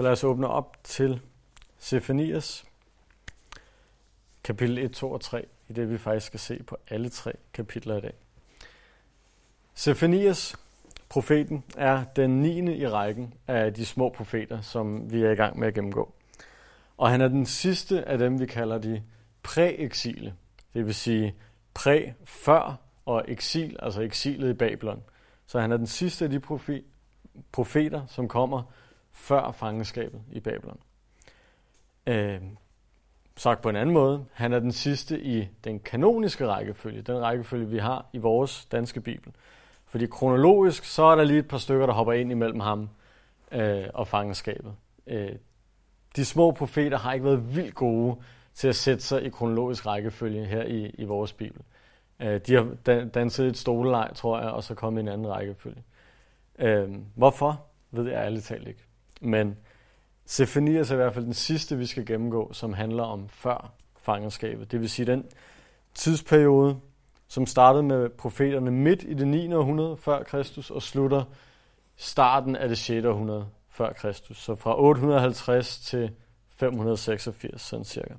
Så lad os åbne op til Sefanias kapitel 1, 2 og 3, i det vi faktisk skal se på alle tre kapitler i dag. Sefanias, profeten, er den 9. i rækken af de små profeter, som vi er i gang med at gennemgå. Og han er den sidste af dem, vi kalder de præ-exile, det vil sige præ før og eksil, altså eksilet i Babylon. Så han er den sidste af de profeter, som kommer før fangenskabet i Babylon. Øh, sagt på en anden måde, han er den sidste i den kanoniske rækkefølge, den rækkefølge, vi har i vores danske bibel. Fordi kronologisk, så er der lige et par stykker, der hopper ind imellem ham øh, og fangenskabet. Øh, de små profeter har ikke været vildt gode til at sætte sig i kronologisk rækkefølge her i, i vores bibel. Øh, de har danset et stolelej, tror jeg, og så kommet i en anden rækkefølge. Øh, hvorfor, ved jeg ærligt talt ikke. Men Sefanias er i hvert fald den sidste, vi skal gennemgå, som handler om før fangenskabet. Det vil sige den tidsperiode, som startede med profeterne midt i det 9. århundrede før Kristus og slutter starten af det 6. århundrede før Kristus. Så fra 850 til 586, sådan cirka.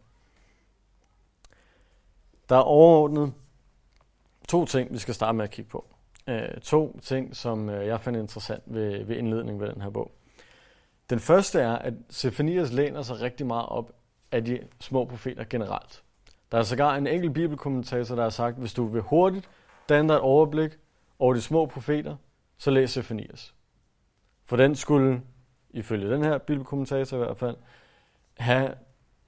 Der er overordnet to ting, vi skal starte med at kigge på. Uh, to ting, som øh, jeg fandt interessant ved, ved indledningen ved den her bog. Den første er, at Sefanias læner sig rigtig meget op af de små profeter generelt. Der er sågar en enkelt bibelkommentator, der har sagt, hvis du vil hurtigt danne dig et overblik over de små profeter, så læs Sefanias. For den skulle, ifølge den her bibelkommentator i hvert fald, have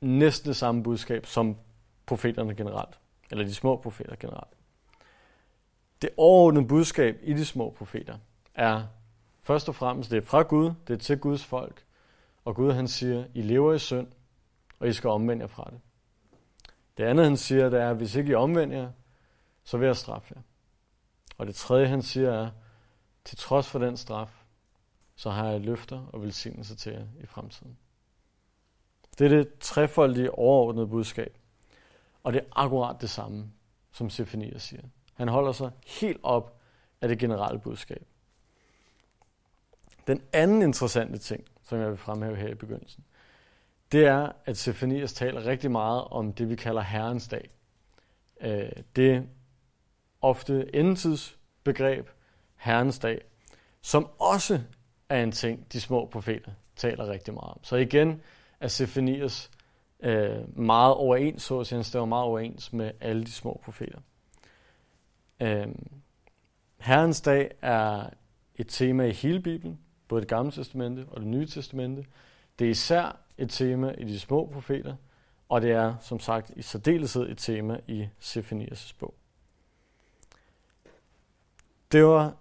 næsten det samme budskab som profeterne generelt, eller de små profeter generelt. Det overordnede budskab i de små profeter er først og fremmest, det er fra Gud, det er til Guds folk, og Gud han siger, I lever i synd, og I skal omvende jer fra det. Det andet han siger, det er, at hvis ikke I omvender jer, så vil jeg straffe jer. Og det tredje han siger er, til trods for den straf, så har jeg løfter og velsignelse til jer i fremtiden. Det er det trefoldige overordnede budskab. Og det er akkurat det samme, som Sefania siger. Han holder sig helt op af det generelle budskab. Den anden interessante ting, som jeg vil fremhæve her i begyndelsen, det er, at Sefanias taler rigtig meget om det, vi kalder Herrens dag. Øh, det ofte endetidsbegreb, Herrens dag, som også er en ting, de små profeter taler rigtig meget om. Så igen er Sefanias øh, meget overens, så at han stemmer meget overens med alle de små profeter. Øh, Herrens dag er et tema i hele Bibelen, både det gamle testamente og det nye testamente. Det er især et tema i de små profeter, og det er som sagt i særdeleshed et tema i Sefanias bog. Det var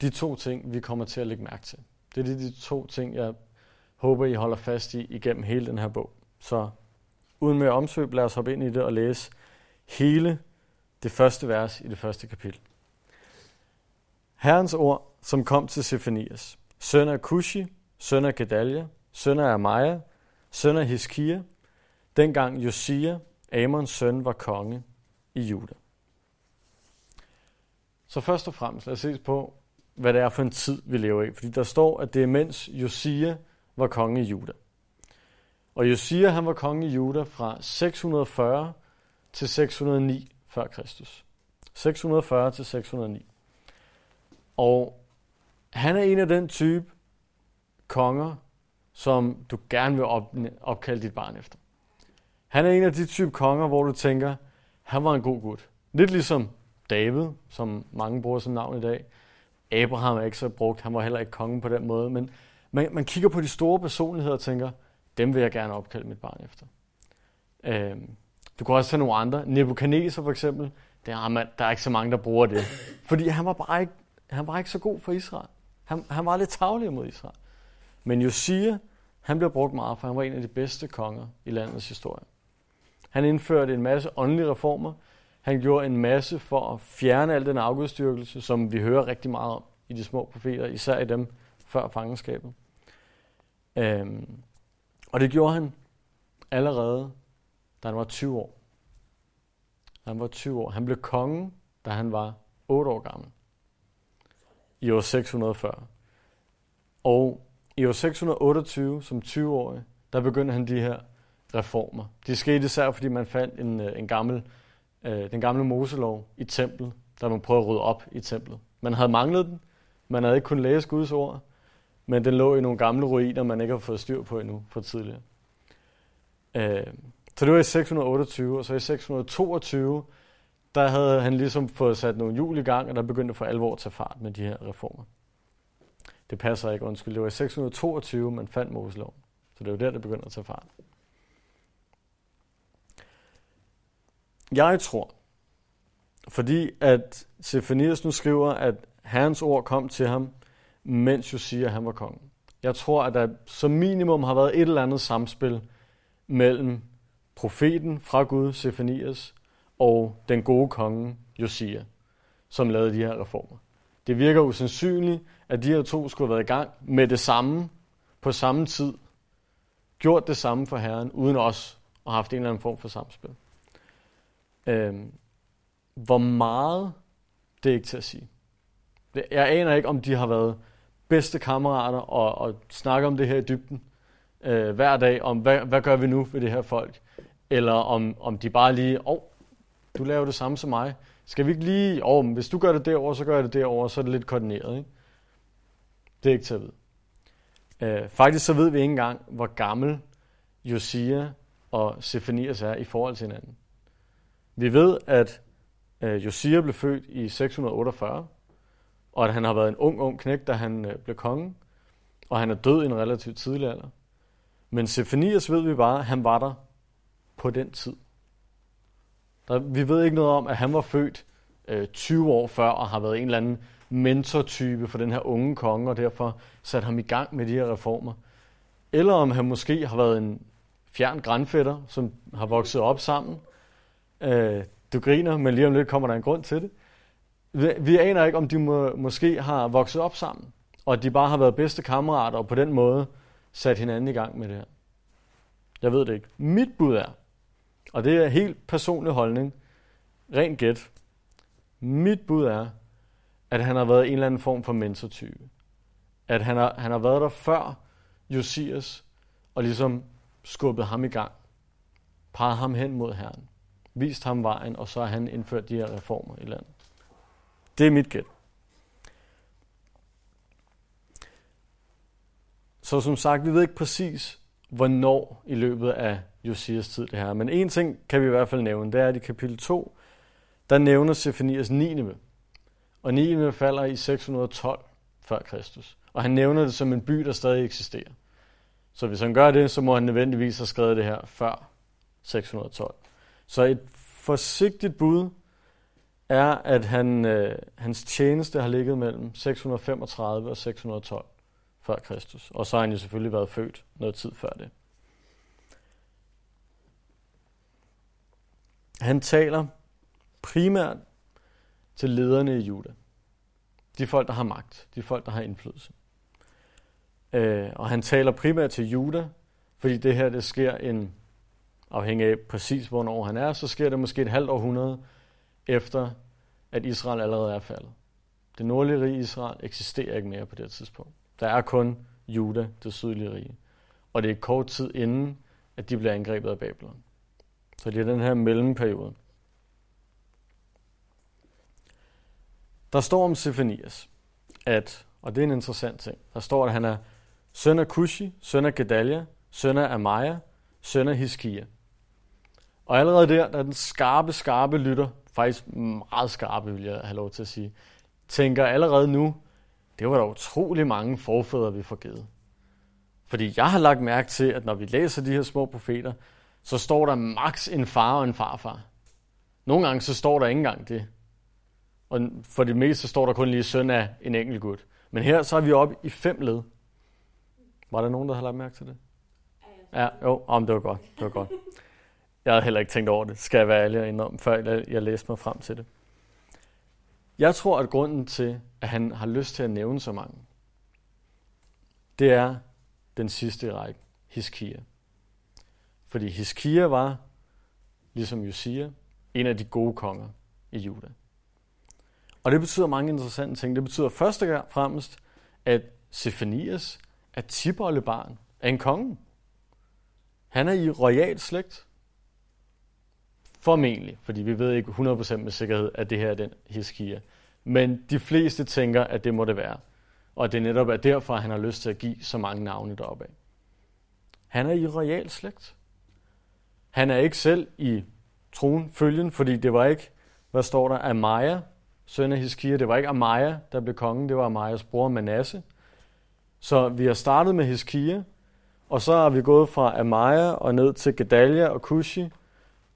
de to ting, vi kommer til at lægge mærke til. Det er de, to ting, jeg håber, I holder fast i igennem hele den her bog. Så uden mere omsøg, lad os hoppe ind i det og læse hele det første vers i det første kapitel. Herrens ord, som kom til Sefanias, søn af Kushi, søn af Gedalia, søn af Amaya, søn af Hiskia, dengang Josia, Amons søn, var konge i Juda. Så først og fremmest lad os se på, hvad det er for en tid, vi lever i. Fordi der står, at det er mens Josia var konge i Juda. Og Josia han var konge i Juda fra 640 til 609 før Kristus. 640 til 609. Og han er en af den type konger, som du gerne vil op, opkalde dit barn efter. Han er en af de type konger, hvor du tænker, han var en god gut. Lidt ligesom David, som mange bruger som navn i dag. Abraham er ikke så brugt, han var heller ikke konge på den måde, men man, man kigger på de store personligheder og tænker, dem vil jeg gerne opkalde mit barn efter. Øhm, du kan også tage nogle andre. Nebuchadnezzar for eksempel, der er, man, der er ikke så mange, der bruger det. Fordi han var bare ikke, han var ikke så god for Israel. Han, han var lidt tavlig mod Israel. Men Josia, han blev brugt meget, for han var en af de bedste konger i landets historie. Han indførte en masse åndelige reformer. Han gjorde en masse for at fjerne al den afgudstyrkelse, som vi hører rigtig meget om i de små profeter, især i dem før fangenskabet. Øhm, og det gjorde han allerede, da han var 20 år. Da han var 20 år. Han blev konge, da han var 8 år gammel. I år 640. Og I år 628, som 20-årig, der begyndte han de her reformer. Det skete især, fordi man fandt en, øh, en gammel, øh, den gamle Moselov i templet, der man prøvede at rydde op i templet. Man havde manglet den, man havde ikke kunnet læse Guds ord, men den lå i nogle gamle ruiner, man ikke har fået styr på endnu for tidligere. Øh, så det var i 628, og så i 622, der havde han ligesom fået sat nogle hjul i gang, og der begyndte for alvor at tage fart med de her reformer. Det passer ikke, undskyld. Det var i 622, man fandt Moseloven. Så det var der, det begynder at tage fart. Jeg tror, fordi at Sefanias nu skriver, at Herrens ord kom til ham, mens Josia han var kongen. Jeg tror, at der som minimum har været et eller andet samspil mellem profeten fra Gud, Sefanias, og den gode konge, Josia, som lavede de her reformer. Det virker usandsynligt, at de her to skulle have været i gang med det samme, på samme tid, gjort det samme for Herren, uden os og haft en eller anden form for samspil. Øhm, hvor meget, det er ikke til at sige. Jeg aner ikke, om de har været bedste kammerater og, og snakker om det her i dybden øh, hver dag, om hvad, hvad gør vi nu ved det her folk, eller om, om de bare lige, åh, oh, du laver det samme som mig, skal vi ikke lige, åh, men hvis du gør det derover, så gør jeg det derover, så er det lidt koordineret, ikke? Det er ikke til at vide. Øh, faktisk så ved vi ikke engang, hvor gammel Josia og Sefanias er i forhold til hinanden. Vi ved, at øh, Josia blev født i 648, og at han har været en ung, ung knæk, da han øh, blev konge, og han er død i en relativt tidlig alder. Men Sefanias ved vi bare, at han var der på den tid. Der, vi ved ikke noget om, at han var født øh, 20 år før og har været en eller anden mentortype for den her unge konge, og derfor sat ham i gang med de her reformer. Eller om han måske har været en fjern grænfætter, som har vokset op sammen. Øh, du griner, men lige om lidt kommer der en grund til det. Vi, vi aner ikke, om de må, måske har vokset op sammen, og at de bare har været bedste kammerater, og på den måde sat hinanden i gang med det her. Jeg ved det ikke. Mit bud er, og det er helt personlig holdning, rent gæt, mit bud er, at han har været en eller anden form for mentortype. At han har, han har været der før Josias, og ligesom skubbet ham i gang. Peget ham hen mod Herren. Vist ham vejen, og så har han indført de her reformer i landet. Det er mit gæt. Så som sagt, vi ved ikke præcis, hvornår i løbet af Josias tid det her. Men en ting kan vi i hvert fald nævne, det er, at i kapitel 2, der nævner Sefanias Nineve. Og Nineve falder i 612 før Kristus. Og han nævner det som en by, der stadig eksisterer. Så hvis han gør det, så må han nødvendigvis have skrevet det her før 612. Så et forsigtigt bud er, at han, øh, hans tjeneste har ligget mellem 635 og 612 før Kristus. Og så har han jo selvfølgelig været født noget tid før det. Han taler primært til lederne i Juda. De folk, der har magt. De folk, der har indflydelse. Øh, og han taler primært til Juda, fordi det her det sker en, afhængig af præcis hvornår han er, så sker det måske et halvt århundrede efter, at Israel allerede er faldet. Det nordlige rige Israel eksisterer ikke mere på det tidspunkt. Der er kun Juda, det sydlige rige. Og det er kort tid inden, at de bliver angrebet af Babylon. Så det er den her mellemperiode. Der står om Sefanias, at, og det er en interessant ting, der står, at han er søn af Kushi, søn af Gedalia, søn af Amaya, søn af Hiskia. Og allerede der, der er den skarpe, skarpe lytter, faktisk meget skarpe, vil jeg have lov til at sige, tænker allerede nu, det var da utrolig mange forfædre, vi får givet. Fordi jeg har lagt mærke til, at når vi læser de her små profeter, så står der maks en far og en farfar. Nogle gange så står der ikke engang det. Og for det meste så står der kun lige søn af en enkelt gud. Men her så er vi oppe i fem led. Var der nogen, der har lagt mærke til det? Ja, jo, om det var godt. Det var godt. Jeg havde heller ikke tænkt over det, skal jeg være ærlig om, før jeg, jeg læste mig frem til det. Jeg tror, at grunden til, at han har lyst til at nævne så mange, det er den sidste række, Hiskia. Fordi Hiskia var, ligesom Josia, en af de gode konger i Juda. Og det betyder mange interessante ting. Det betyder først og fremmest, at Sefanias er tibollebarn af en konge. Han er i royal slægt. Formentlig, fordi vi ved ikke 100% med sikkerhed, at det her er den Hiskia. Men de fleste tænker, at det må det være. Og det netop er derfor, han har lyst til at give så mange navne deroppe af. Han er i royal slægt. Han er ikke selv i tronfølgen, fordi det var ikke, hvad står der, Amaya, søn af Hiskia. Det var ikke Amaya, der blev konge, det var Amayas bror Manasse. Så vi har startet med Hiskia, og så har vi gået fra Amaya og ned til Gedalia og Kushi,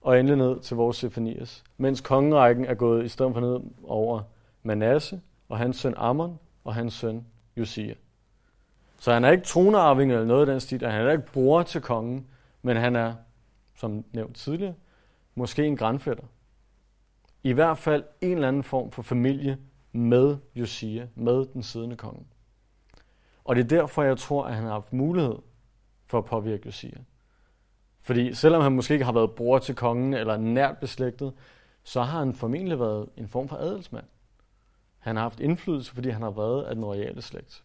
og endelig ned til vores Sefanias. Mens kongerækken er gået i stedet for ned over Manasse og hans søn Ammon og hans søn Josia. Så han er ikke tronarving eller noget af den stil, han er ikke bror til kongen, men han er, som nævnt tidligere, måske en grandfætter. I hvert fald en eller anden form for familie med Josia, med den siddende konge. Og det er derfor, jeg tror, at han har haft mulighed for at påvirke Josia. Fordi selvom han måske ikke har været bror til kongen eller nært beslægtet, så har han formentlig været en form for adelsmand. Han har haft indflydelse, fordi han har været af den royale slægt.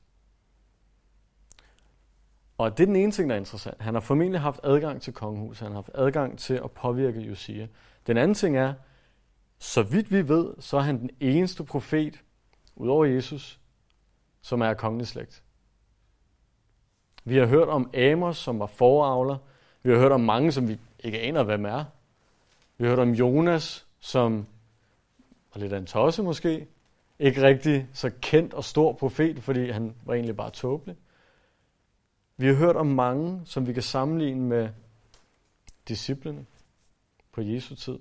Og det er den ene ting, der er interessant. Han har formentlig haft adgang til kongehuset. Han har haft adgang til at påvirke Josia. Den anden ting er, så vidt vi ved, så er han den eneste profet, udover Jesus, som er af kongelig slægt. Vi har hørt om Amos, som var foravler. Vi har hørt om mange, som vi ikke aner, hvem er. Vi har hørt om Jonas, som var lidt af en tosse måske. Ikke rigtig så kendt og stor profet, fordi han var egentlig bare tåbelig. Vi har hørt om mange, som vi kan sammenligne med disciplene på Jesu tid,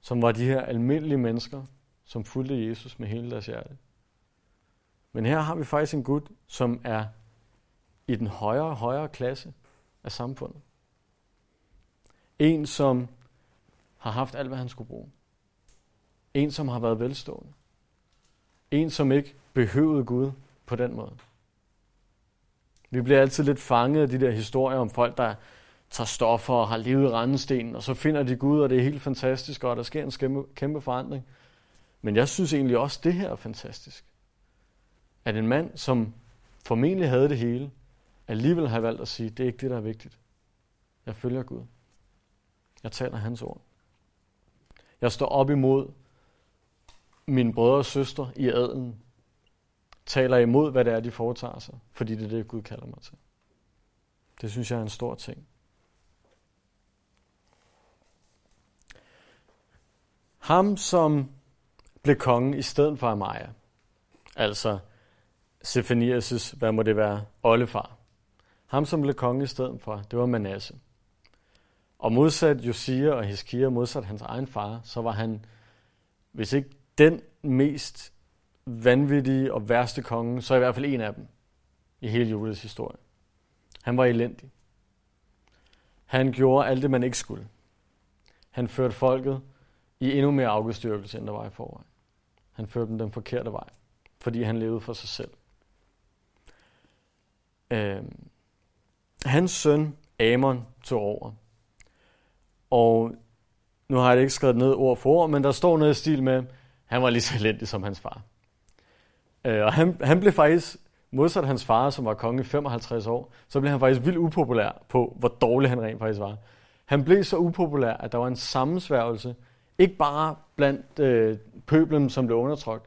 som var de her almindelige mennesker, som fulgte Jesus med hele deres hjerte. Men her har vi faktisk en Gud, som er i den højere og højere klasse af samfundet. En, som har haft alt, hvad han skulle bruge. En, som har været velstående. En, som ikke behøvede Gud på den måde. Vi bliver altid lidt fanget af de der historier om folk, der tager stoffer og har levet i randestenen, og så finder de Gud, og det er helt fantastisk, og der sker en kæmpe, kæmpe forandring. Men jeg synes egentlig også, at det her er fantastisk. At en mand, som formentlig havde det hele, alligevel har valgt at sige, det er ikke det, der er vigtigt. Jeg følger Gud. Jeg taler hans ord. Jeg står op imod mine brødre og søstre i adelen. Taler imod, hvad det er, de foretager sig, fordi det er det, Gud kalder mig til. Det synes jeg er en stor ting. Ham, som blev konge i stedet for Amaja, altså Sefanias' hvad må det være, oldefar. Ham, som blev konge i stedet for, det var Manasse. Og modsat Josia og Hiskia, modsat hans egen far, så var han, hvis ikke den mest vanvittige og værste konge, så i hvert fald en af dem i hele Judas historie. Han var elendig. Han gjorde alt det, man ikke skulle. Han førte folket i endnu mere afgudstyrkelse, end der var i forvejen. Han førte dem den forkerte vej, fordi han levede for sig selv. Øh, hans søn Amon tog over. Og nu har jeg ikke skrevet ned ord for ord, men der står noget i stil med, han var lige så elendig som hans far. Øh, og han, han blev faktisk, modsat hans far, som var konge i 55 år, så blev han faktisk vildt upopulær på, hvor dårlig han rent faktisk var. Han blev så upopulær, at der var en sammensværgelse, ikke bare blandt øh, pøblen, som blev undertrykt,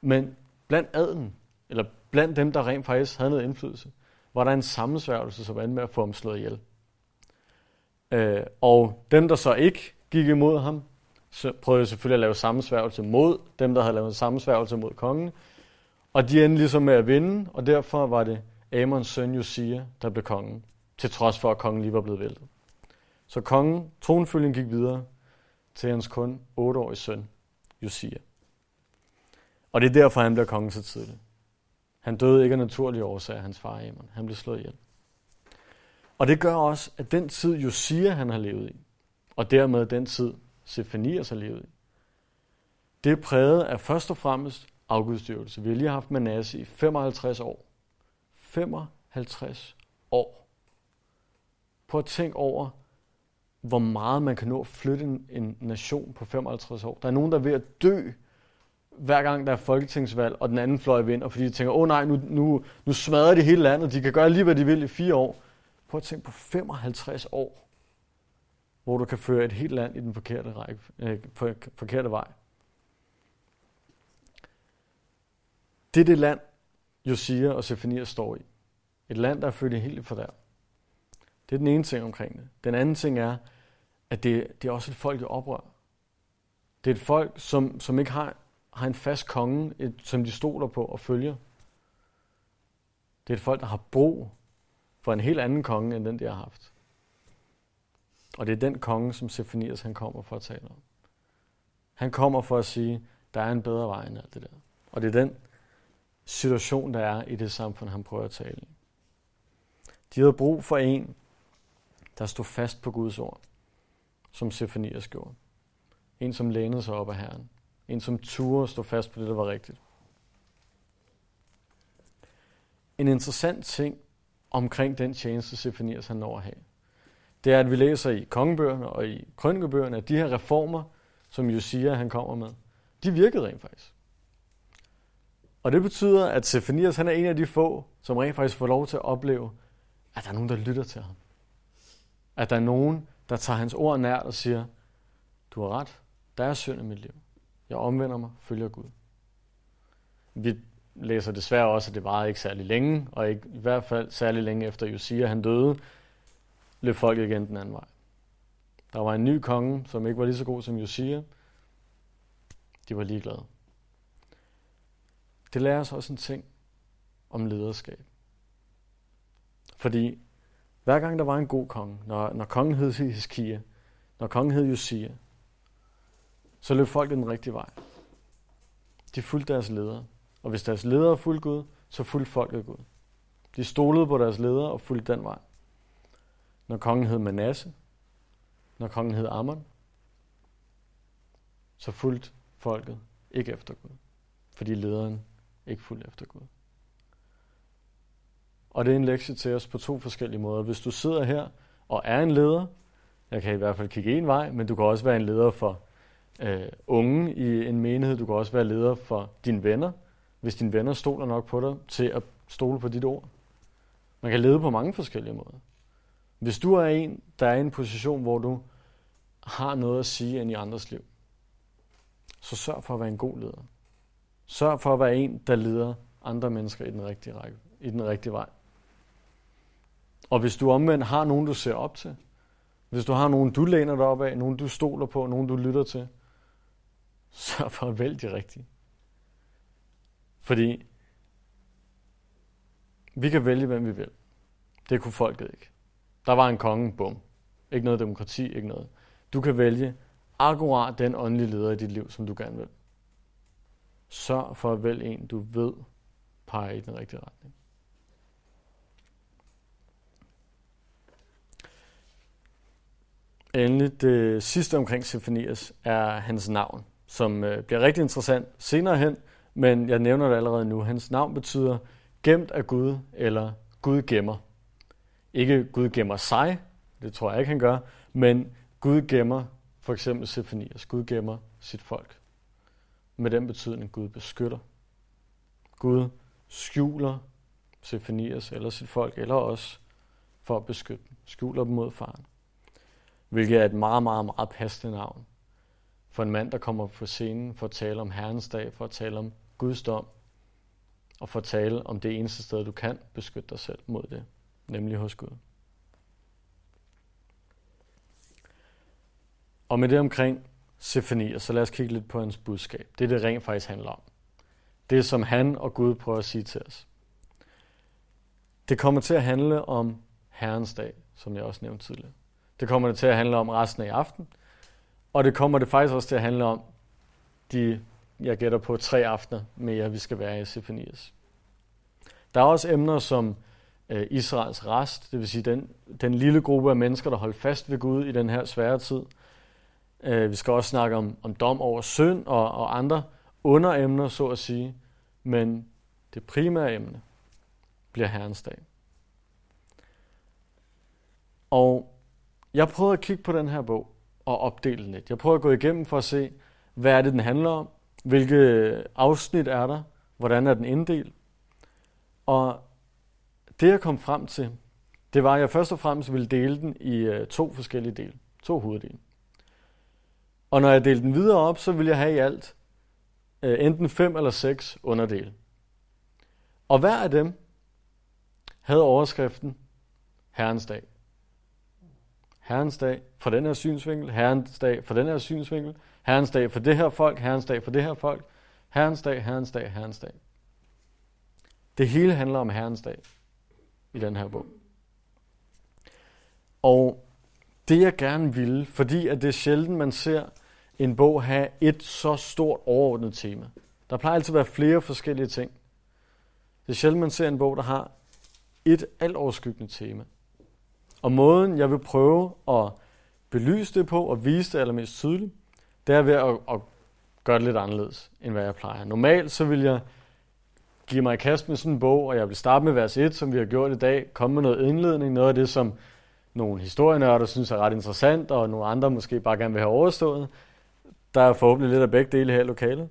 men blandt adelen, eller blandt dem, der rent faktisk havde noget indflydelse var der en sammensværgelse, som endte med at få ham slået ihjel. Øh, og dem, der så ikke gik imod ham, så prøvede selvfølgelig at lave sammensværgelse mod dem, der havde lavet sammensværgelse mod kongen. Og de endte ligesom med at vinde, og derfor var det Amons søn Josia, der blev kongen, til trods for, at kongen lige var blevet væltet. Så kongen, tronfølgen gik videre til hans kun 8-årige søn, Josia. Og det er derfor, han bliver kongen så tidligt. Han døde ikke af naturlige årsager, hans far Amon. Han blev slået ihjel. Og det gør også, at den tid Josia han har levet i, og dermed den tid Sefanias har levet i, det er præget af først og fremmest afgudstyrkelse. Vi har lige haft Manasse i 55 år. 55 år. Prøv at tænke over, hvor meget man kan nå at flytte en, en nation på 55 år. Der er nogen, der er ved at dø hver gang der er folketingsvalg, og den anden fløj vinder, fordi de tænker, åh oh, nej, nu, nu, nu smadrer de hele landet, de kan gøre lige, hvad de vil i fire år. Prøv at tænke på 55 år, hvor du kan føre et helt land i den forkerte, række, øh, forkerte vej. Det er det land, Josia og Sefania står i. Et land, der er født i helt for der. Det er den ene ting omkring det. Den anden ting er, at det, det er også et folk i oprør. Det er et folk, som, som ikke har, har en fast konge, et, som de stoler på og følger. Det er et folk, der har brug for en helt anden konge, end den, de har haft. Og det er den konge, som Sefanias han kommer for at tale om. Han kommer for at sige, der er en bedre vej end alt det der. Og det er den situation, der er i det samfund, han prøver at tale i. De havde brug for en, der stod fast på Guds ord, som Sefanias gjorde. En, som lænede sig op af Herren. En, som turde stå fast på det, der var rigtigt. En interessant ting omkring den tjeneste, Sefanias han når at have, det er, at vi læser i kongebøgerne og i krønikebøgerne, at de her reformer, som Josia han kommer med, de virkede rent faktisk. Og det betyder, at Sefanias han er en af de få, som rent faktisk får lov til at opleve, at der er nogen, der lytter til ham. At der er nogen, der tager hans ord nært og siger, du har ret, der er synd i mit liv. Jeg omvender mig, følger Gud. Vi læser desværre også, at det varede ikke særlig længe, og ikke, i hvert fald særlig længe efter Josia han døde, løb folk igen den anden vej. Der var en ny konge, som ikke var lige så god som Josia. De var ligeglade. Det lærer os også en ting om lederskab. Fordi hver gang der var en god konge, når, når kongen hed Hiskia, når kongen hed Josia, så løb folk den rigtige vej. De fulgte deres ledere. Og hvis deres ledere fulgte Gud, så fulgte folket Gud. De stolede på deres ledere og fulgte den vej. Når kongen hed Manasse, når kongen hed Ammon, så fulgte folket ikke efter Gud, fordi lederen ikke fulgte efter Gud. Og det er en lektie til os på to forskellige måder. Hvis du sidder her og er en leder, jeg kan i hvert fald kigge en vej, men du kan også være en leder for øh, unge i en menighed. Du kan også være leder for dine venner, hvis dine venner stoler nok på dig til at stole på dit ord. Man kan lede på mange forskellige måder. Hvis du er en, der er i en position, hvor du har noget at sige ind i andres liv, så sørg for at være en god leder. Sørg for at være en, der leder andre mennesker i den rigtige, række, i den rigtige vej. Og hvis du omvendt har nogen, du ser op til, hvis du har nogen, du læner dig op af, nogen du stoler på, nogen du lytter til, så for at vælge de rigtige. Fordi vi kan vælge, hvem vi vil. Det kunne folket ikke. Der var en konge, bum. Ikke noget demokrati, ikke noget. Du kan vælge akkurat den åndelige leder i dit liv, som du gerne vil. Sørg for at vælge en, du ved peger i den rigtige retning. Endelig det sidste omkring Symfonias er hans navn, som øh, bliver rigtig interessant senere hen, men jeg nævner det allerede nu. Hans navn betyder gemt af Gud, eller Gud gemmer. Ikke Gud gemmer sig, det tror jeg ikke, han gør, men Gud gemmer for eksempel Symfonias. Gud gemmer sit folk. Med den betydning, Gud beskytter. Gud skjuler Sefanias eller sit folk, eller os, for at beskytte dem. Skjuler dem mod faren hvilket er et meget, meget, meget passende navn for en mand, der kommer på scenen for at tale om Herrens dag, for at tale om Guds dom, og for at tale om det eneste sted, du kan beskytte dig selv mod det, nemlig hos Gud. Og med det omkring Sefanier, så lad os kigge lidt på hans budskab. Det det rent faktisk handler om. Det, som han og Gud prøver at sige til os. Det kommer til at handle om Herrens dag, som jeg også nævnte tidligere. Det kommer det til at handle om resten af aften. Og det kommer det faktisk også til at handle om de, jeg gætter på, tre aftener mere, vi skal være i Sefanias. Der er også emner som øh, Israels rest, det vil sige den, den lille gruppe af mennesker, der holder fast ved Gud i den her svære tid. Øh, vi skal også snakke om, om dom over synd og, og andre underemner, så at sige. Men det primære emne bliver Herrens dag. Og jeg prøvede at kigge på den her bog og opdele den lidt. Jeg prøvede at gå igennem for at se, hvad er det, den handler om, hvilke afsnit er der, hvordan er den inddelt. Og det jeg kom frem til, det var, at jeg først og fremmest ville dele den i øh, to forskellige dele, to hoveddele. Og når jeg delte den videre op, så ville jeg have i alt øh, enten fem eller seks underdele. Og hver af dem havde overskriften Herrens dag. Herrens dag for den her synsvinkel, Herrens dag for den her synsvinkel, Herrens dag for det her folk, Herrens dag for det her folk, Herrens dag, Herrens dag, Herrens dag. Det hele handler om Herrens dag i den her bog. Og det jeg gerne ville, fordi at det er sjældent, man ser en bog have et så stort overordnet tema. Der plejer altid at være flere forskellige ting. Det er sjældent, man ser en bog, der har et altoverskyggende tema. Og måden, jeg vil prøve at belyse det på og vise det allermest tydeligt, det er ved at, at gøre det lidt anderledes, end hvad jeg plejer. Normalt så vil jeg give mig i kast med sådan en bog, og jeg vil starte med vers 1, som vi har gjort i dag, komme med noget indledning, noget af det, som nogle historienørder synes er ret interessant, og nogle andre måske bare gerne vil have overstået. Der er forhåbentlig lidt af begge dele her i lokalet.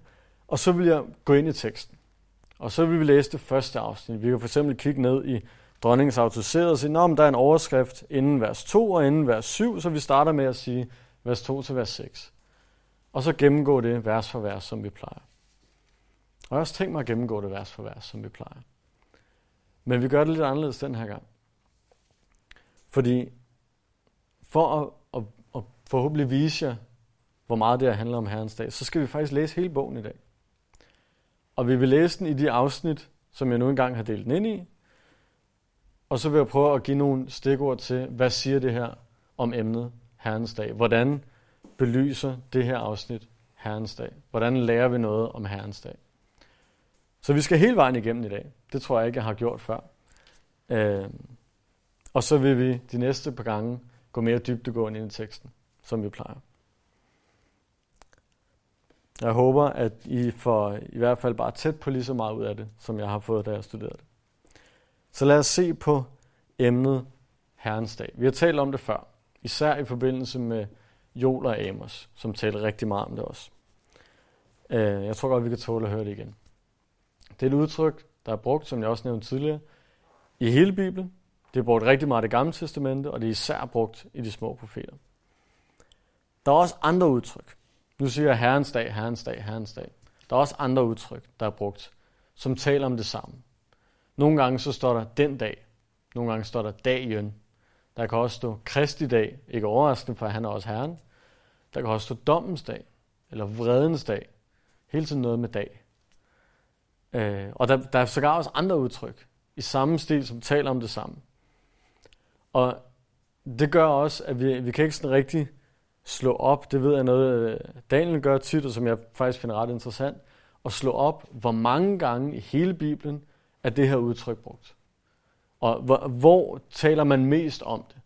Og så vil jeg gå ind i teksten. Og så vil vi læse det første afsnit. Vi kan for eksempel kigge ned i dronningens autoriseret og sige, at der er en overskrift inden vers 2 og inden vers 7, så vi starter med at sige vers 2 til vers 6. Og så gennemgå det vers for vers, som vi plejer. Og jeg har også tænkt mig at gennemgå det vers for vers, som vi plejer. Men vi gør det lidt anderledes den her gang. Fordi for at, at, at forhåbentlig vise jer, hvor meget det her handler om Herrens dag, så skal vi faktisk læse hele bogen i dag. Og vi vil læse den i de afsnit, som jeg nu engang har delt den ind i. Og så vil jeg prøve at give nogle stikord til, hvad siger det her om emnet Herrens dag? Hvordan belyser det her afsnit Herrens dag? Hvordan lærer vi noget om Herrens dag? Så vi skal hele vejen igennem i dag. Det tror jeg ikke, jeg har gjort før. Øh, og så vil vi de næste par gange gå mere dybdegående ind i teksten, som vi plejer. Jeg håber, at I får i hvert fald bare tæt på lige så meget ud af det, som jeg har fået, da jeg studerede det. Så lad os se på emnet Herrens dag. Vi har talt om det før, især i forbindelse med Joel og Amos, som talte rigtig meget om det også. Øh, jeg tror godt, vi kan tåle at høre det igen. Det er et udtryk, der er brugt, som jeg også nævnte tidligere, i hele Bibelen. Det er brugt rigtig meget i det gamle testamente, og det er især brugt i de små profeter. Der er også andre udtryk. Nu siger jeg Herrens dag, Herrens dag, Herrens dag. Der er også andre udtryk, der er brugt, som taler om det samme. Nogle gange så står der den dag. Nogle gange står der dagen. Der kan også stå Kristi dag, ikke overraskende, for han er også Herren. Der kan også stå dommens dag, eller vredens dag. Hele tiden noget med dag. Øh, og der, der er sågar også andre udtryk i samme stil, som taler om det samme. Og det gør også, at vi, vi kan ikke sådan rigtig slå op, det ved jeg noget, øh, Daniel gør tit, og som jeg faktisk finder ret interessant, at slå op, hvor mange gange i hele Bibelen er det her udtryk brugt. Og hvor, hvor taler man mest om det?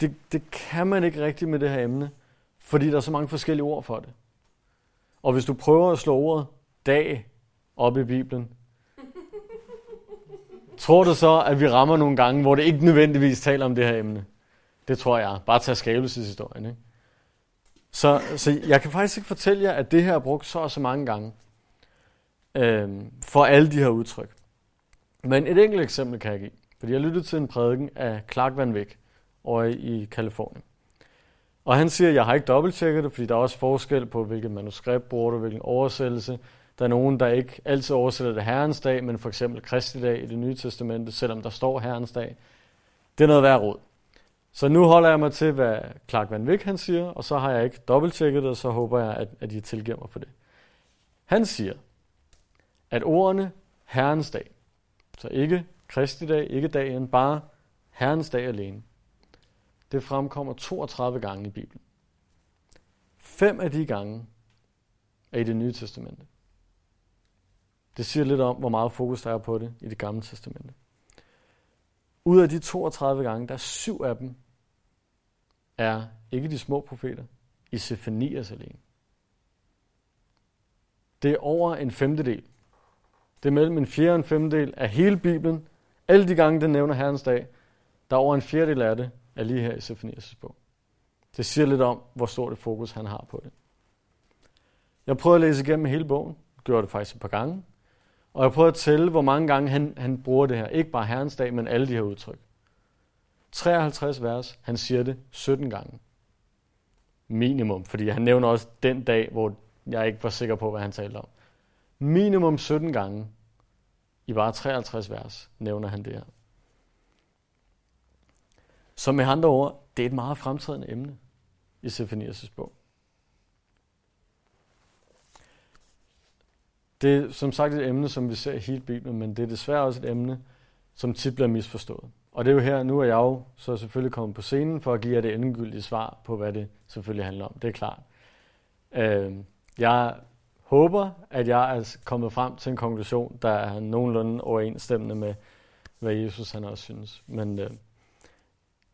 det? Det kan man ikke rigtigt med det her emne, fordi der er så mange forskellige ord for det. Og hvis du prøver at slå ordet dag op i Bibelen, tror du så, at vi rammer nogle gange, hvor det ikke nødvendigvis taler om det her emne? Det tror jeg. Bare tag skabelseshistorien. Ikke? Så, så jeg kan faktisk ikke fortælle jer, at det her er brugt så og så mange gange øh, for alle de her udtryk. Men et enkelt eksempel kan jeg give. Fordi jeg lyttede til en prædiken af Clark Van Wyck over i Kalifornien. Og han siger, at jeg har ikke dobbelttjekket det, fordi der er også forskel på, hvilket manuskript bruger du, hvilken oversættelse. Der er nogen, der ikke altid oversætter det Herrens dag, men for eksempel Kristi dag i det nye testamente, selvom der står Herrens dag. Det er noget værd råd. Så nu holder jeg mig til, hvad Clark Van Wyck han siger, og så har jeg ikke dobbelttjekket det, og så håber jeg, at, at I tilgiver mig for det. Han siger, at ordene Herrens dag, så ikke Kristi dag, ikke dagen, bare Herrens dag alene, det fremkommer 32 gange i Bibelen. Fem af de gange er i det nye testamente. Det siger lidt om, hvor meget fokus der er på det i det gamle testamente. Ud af de 32 gange, der er syv af dem, er ikke de små profeter, i Sefanias alene. Det er over en femtedel. Det er mellem en fjerde og en femtedel af hele Bibelen. Alle de gange, den nævner Herrens dag, der er over en fjerdedel af det, er lige her i Sefanias bog. Det siger lidt om, hvor stort et fokus han har på det. Jeg prøvede at læse igennem hele bogen. Gjorde det faktisk et par gange. Og jeg prøvede at tælle, hvor mange gange han, han bruger det her. Ikke bare Herrens dag, men alle de her udtryk. 53 vers, han siger det 17 gange. Minimum, fordi han nævner også den dag, hvor jeg ikke var sikker på, hvad han talte om. Minimum 17 gange i bare 53 vers nævner han det her. Så med andre ord, det er et meget fremtrædende emne i Sefanias' bog. Det er som sagt et emne, som vi ser i hele Bibelen, men det er desværre også et emne, som tit bliver misforstået. Og det er jo her, nu er jeg jo så selvfølgelig kommet på scenen for at give jer det endegyldige svar på, hvad det selvfølgelig handler om. Det er klart. Øh, jeg håber, at jeg er kommet frem til en konklusion, der er nogenlunde overensstemmende med, hvad Jesus han også synes. Men øh,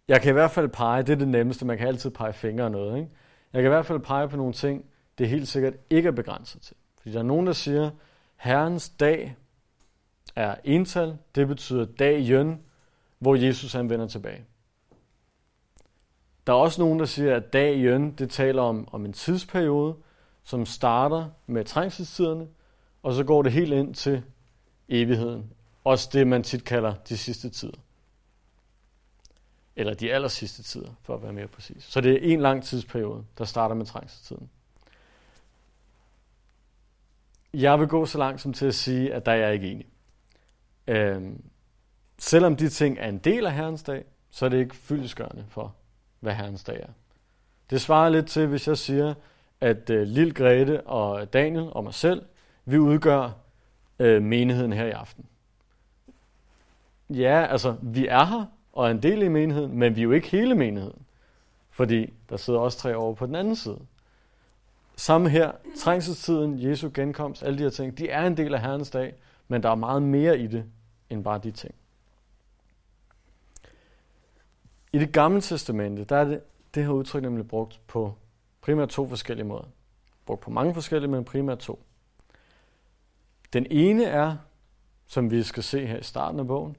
jeg kan i hvert fald pege, det er det nemmeste, man kan altid pege fingre og noget. Ikke? Jeg kan i hvert fald pege på nogle ting, det er helt sikkert ikke er begrænset til. Fordi der er nogen, der siger, Herrens dag er ental, det betyder dag jøn, hvor Jesus han vender tilbage. Der er også nogen, der siger, at dag jøn, det taler om, om en tidsperiode, som starter med trængselstiderne, og så går det helt ind til evigheden. Også det, man tit kalder de sidste tider. Eller de aller sidste tider, for at være mere præcis. Så det er en lang tidsperiode, der starter med trængselstiden. Jeg vil gå så langt som til at sige, at der er jeg ikke enig. Øhm, selvom de ting er en del af Herrens dag, så er det ikke fyldesgørende for, hvad Herrens dag er. Det svarer lidt til, hvis jeg siger, at øh, Lille Grete og Daniel og mig selv, vi udgør øh, menigheden her i aften. Ja, altså, vi er her og er en del i menigheden, men vi er jo ikke hele menigheden. Fordi der sidder også tre over på den anden side. Samme her, trængselstiden, Jesu genkomst, alle de her ting, de er en del af Herrens dag, men der er meget mere i det, end bare de ting. I det gamle testamente, der er det, det her udtryk nemlig brugt på primært to forskellige måder. Brugt på mange forskellige, men primært to. Den ene er, som vi skal se her i starten af bogen,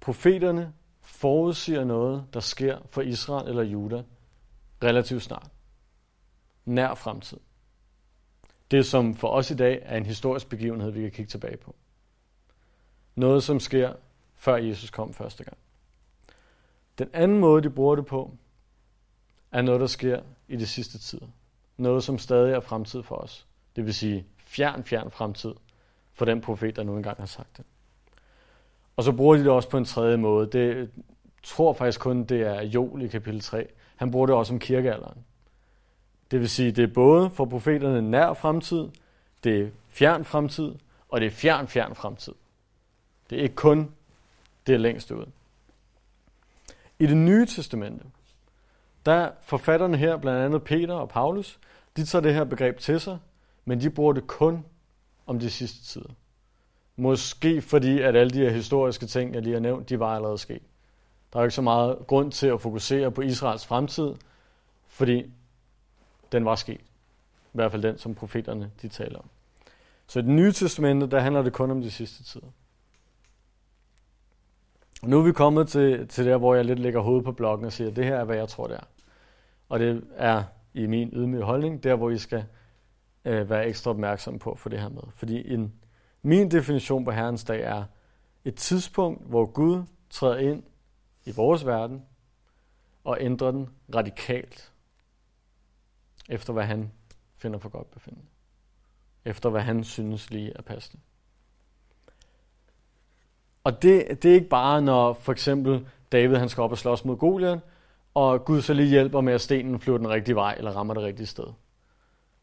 profeterne forudsiger noget, der sker for Israel eller Juda relativt snart. Nær fremtid. Det, som for os i dag er en historisk begivenhed, vi kan kigge tilbage på. Noget, som sker, før Jesus kom første gang. Den anden måde, de bruger det på, er noget, der sker i de sidste tider. Noget, som stadig er fremtid for os. Det vil sige fjern, fjern fremtid for den profet, der nu engang har sagt det. Og så bruger de det også på en tredje måde. Det tror faktisk kun, det er Joel i kapitel 3. Han bruger det også om kirkealderen. Det vil sige, det er både for profeterne nær fremtid, det er fjern fremtid, og det er fjern, fjern fremtid. Det er ikke kun det er længst ud. I det nye testamente, der forfatterne her, blandt andet Peter og Paulus, de tager det her begreb til sig, men de bruger det kun om de sidste tider. Måske fordi, at alle de her historiske ting, jeg lige har nævnt, de var allerede sket. Der er ikke så meget grund til at fokusere på Israels fremtid, fordi den var sket. I hvert fald den, som profeterne de taler om. Så i det nye testamente, der handler det kun om de sidste tider. Og nu er vi kommet til, til der, hvor jeg lidt lægger hovedet på blokken og siger, det her er, hvad jeg tror, det er. Og det er i min ydmyge holdning, der hvor I skal øh, være ekstra opmærksom på for det her med. Fordi en, min definition på Herrens dag er et tidspunkt, hvor Gud træder ind i vores verden og ændrer den radikalt efter hvad han finder for godt befindende. Efter hvad han synes lige er passende. Og det, det er ikke bare, når for eksempel David han skal op og slås mod Goliath, og Gud så lige hjælper med, at stenen flyver den rigtige vej, eller rammer det rigtige sted.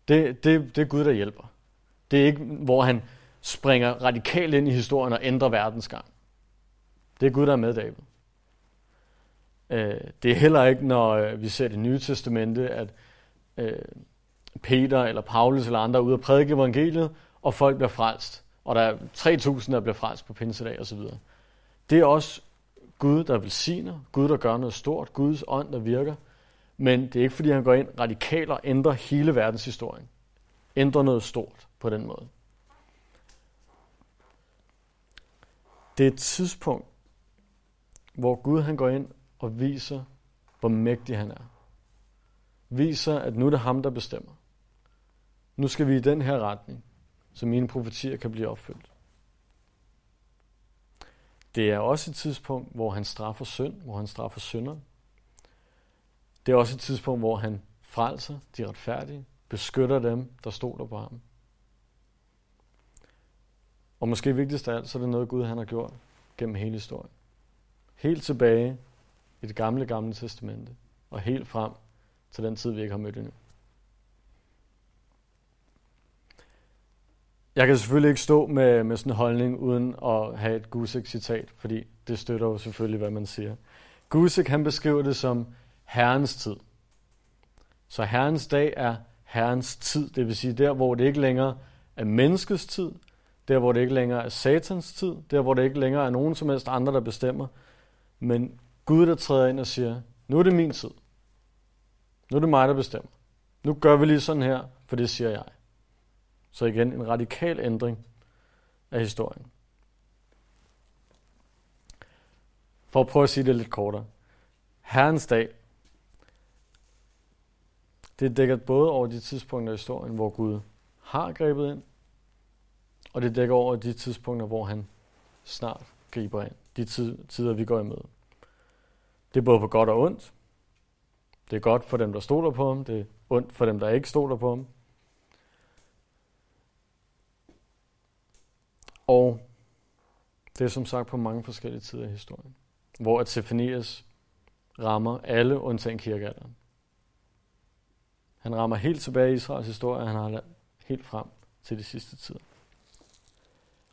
Det, det, det er Gud, der hjælper. Det er ikke, hvor han springer radikalt ind i historien og ændrer verdens gang. Det er Gud, der er med David. Øh, det er heller ikke, når øh, vi ser det nye testamente, at øh, Peter eller Paulus eller andre er ude og prædike evangeliet, og folk bliver frelst. Og der er 3.000, der bliver frelst på pinsedag osv. Det er også Gud, der velsigner, Gud, der gør noget stort, Guds ånd, der virker. Men det er ikke, fordi han går ind radikalt og ændrer hele verdenshistorien. Ændrer noget stort på den måde. Det er et tidspunkt, hvor Gud han går ind og viser, hvor mægtig han er. Viser, at nu er det ham, der bestemmer. nu skal vi i den her retning, så mine profetier kan blive opfyldt. Det er også et tidspunkt, hvor han straffer synd, hvor han straffer synder. Det er også et tidspunkt, hvor han frelser de retfærdige, beskytter dem, der stoler på ham. Og måske vigtigst af alt, så er det noget Gud han har gjort gennem hele historien. Helt tilbage i det gamle, gamle testamente, og helt frem til den tid, vi ikke har mødt endnu. Jeg kan selvfølgelig ikke stå med, med sådan en holdning uden at have et Gusek-citat, fordi det støtter jo selvfølgelig, hvad man siger. Gusek han beskriver det som Herrens tid. Så Herrens dag er Herrens tid, det vil sige der, hvor det ikke længere er menneskets tid, der hvor det ikke længere er satans tid, der hvor det ikke længere er nogen som helst andre, der bestemmer, men Gud, der træder ind og siger, nu er det min tid. Nu er det mig, der bestemmer. Nu gør vi lige sådan her, for det siger jeg. Så igen en radikal ændring af historien. For at prøve at sige det lidt kortere. Herrens dag, det dækker både over de tidspunkter i historien, hvor Gud har grebet ind, og det dækker over de tidspunkter, hvor han snart griber ind. De tider, vi går imod. Det er både på godt og ondt. Det er godt for dem, der stoler på ham. Det er ondt for dem, der ikke stoler på ham. Og det er som sagt på mange forskellige tider i historien, hvor at Sefanias rammer alle undtagen kirkealderen. Han rammer helt tilbage i Israels historie, og han har helt frem til de sidste tider.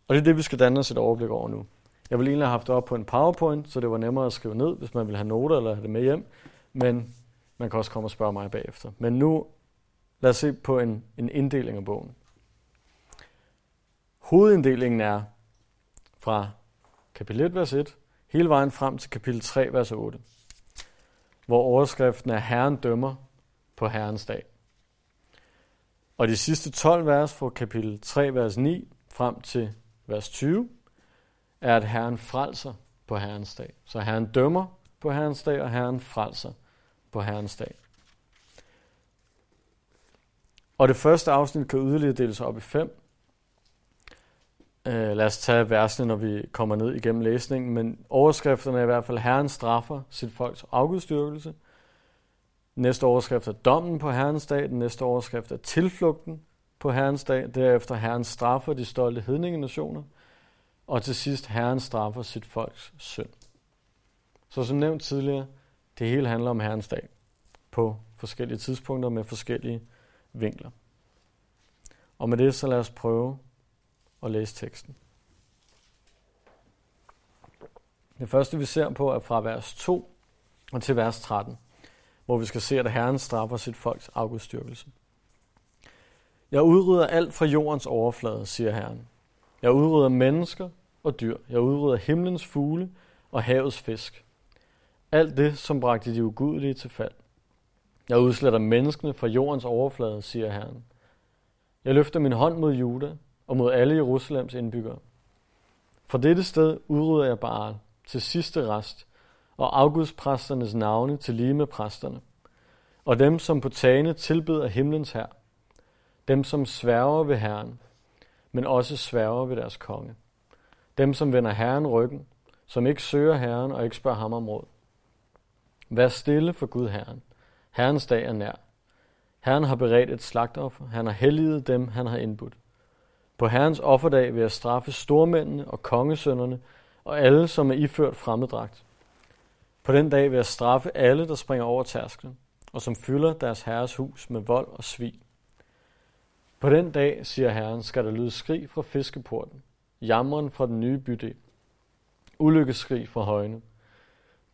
Og det er det, vi skal danne os et overblik over nu. Jeg ville egentlig have haft det op på en PowerPoint, så det var nemmere at skrive ned, hvis man vil have noter eller have det med hjem. Men man kan også komme og spørge mig bagefter. Men nu lad os se på en, en inddeling af bogen. Hovedinddelingen er fra kapitel 1, vers 1, hele vejen frem til kapitel 3, vers 8, hvor overskriften er Herren dømmer på Herrens dag. Og de sidste 12 vers fra kapitel 3, vers 9 frem til vers 20, er, at Herren frelser på Herrens dag. Så Herren dømmer på Herrens dag, og Herren frelser på Herrens dag. Og det første afsnit kan yderligere deles op i fem. Øh, lad os tage versene, når vi kommer ned igennem læsningen, men overskrifterne er i hvert fald, Herren straffer sit folks afgudstyrkelse. Næste overskrift er dommen på Herrens dag. Den næste overskrift er tilflugten på Herrens dag. Derefter Herren straffer de stolte hedninge nationer og til sidst, Herren straffer sit folks synd. Så som nævnt tidligere, det hele handler om Herrens dag på forskellige tidspunkter med forskellige vinkler. Og med det så lad os prøve og læse teksten. Det første vi ser på er fra vers 2 og til vers 13, hvor vi skal se, at Herren straffer sit folks afgudstyrkelse. Jeg udrydder alt fra jordens overflade, siger Herren. Jeg udrydder mennesker, og dyr. Jeg udrydder himlens fugle og havets fisk. Alt det, som bragte de ugudelige til fald. Jeg udsletter menneskene fra jordens overflade, siger Herren. Jeg løfter min hånd mod Juda og mod alle Jerusalems indbyggere. Fra dette sted udrydder jeg bare til sidste rest, og afgudspræsternes navne til lige med præsterne, og dem, som på tagene tilbeder himlens her, dem, som sværger ved Herren, men også sværger ved deres konge. Dem, som vender Herren ryggen, som ikke søger Herren og ikke spørger ham om råd. Vær stille for Gud Herren. Herrens dag er nær. Herren har beredt et slagtoffer. Han har helliget dem, han har indbudt. På Herrens offerdag vil jeg straffe stormændene og kongesønderne og alle, som er iført fremmeddragt. På den dag vil jeg straffe alle, der springer over tærsklen, og som fylder deres herres hus med vold og svig. På den dag, siger Herren, skal der lyde skrig fra fiskeporten jammeren fra den nye bydel, ulykkeskrig fra højene.